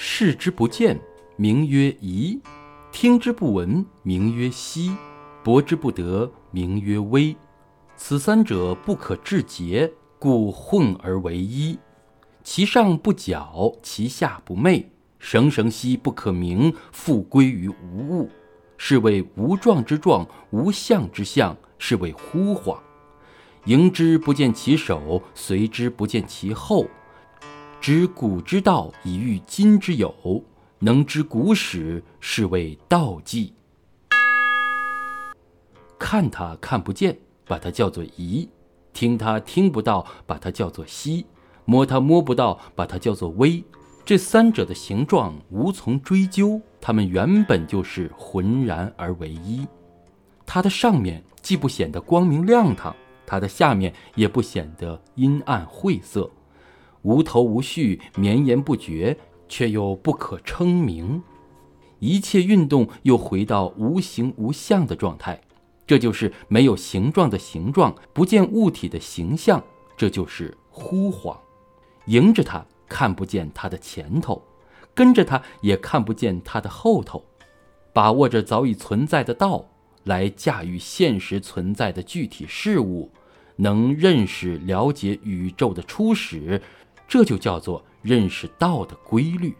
视之不见，名曰夷；听之不闻，名曰希；博之不得，名曰微。此三者不可致诘，故混而为一。其上不矫，其下不昧，绳绳兮不可名，复归于无物。是谓无状之状，无相之相，是谓惚恍。迎之不见其首，随之不见其后。知古之道，以御今之有，能知古始，是谓道纪。看它看不见，把它叫做夷；听它听不到，把它叫做希；摸它摸不到，把它叫做微。这三者的形状无从追究，它们原本就是浑然而为一。它的上面既不显得光明亮堂，它的下面也不显得阴暗晦涩，无头无绪，绵延不绝，却又不可称名。一切运动又回到无形无相的状态，这就是没有形状的形状，不见物体的形象，这就是惚恍。迎着它。看不见它的前头，跟着它也看不见它的后头，把握着早已存在的道来驾驭现实存在的具体事物，能认识了解宇宙的初始，这就叫做认识道的规律。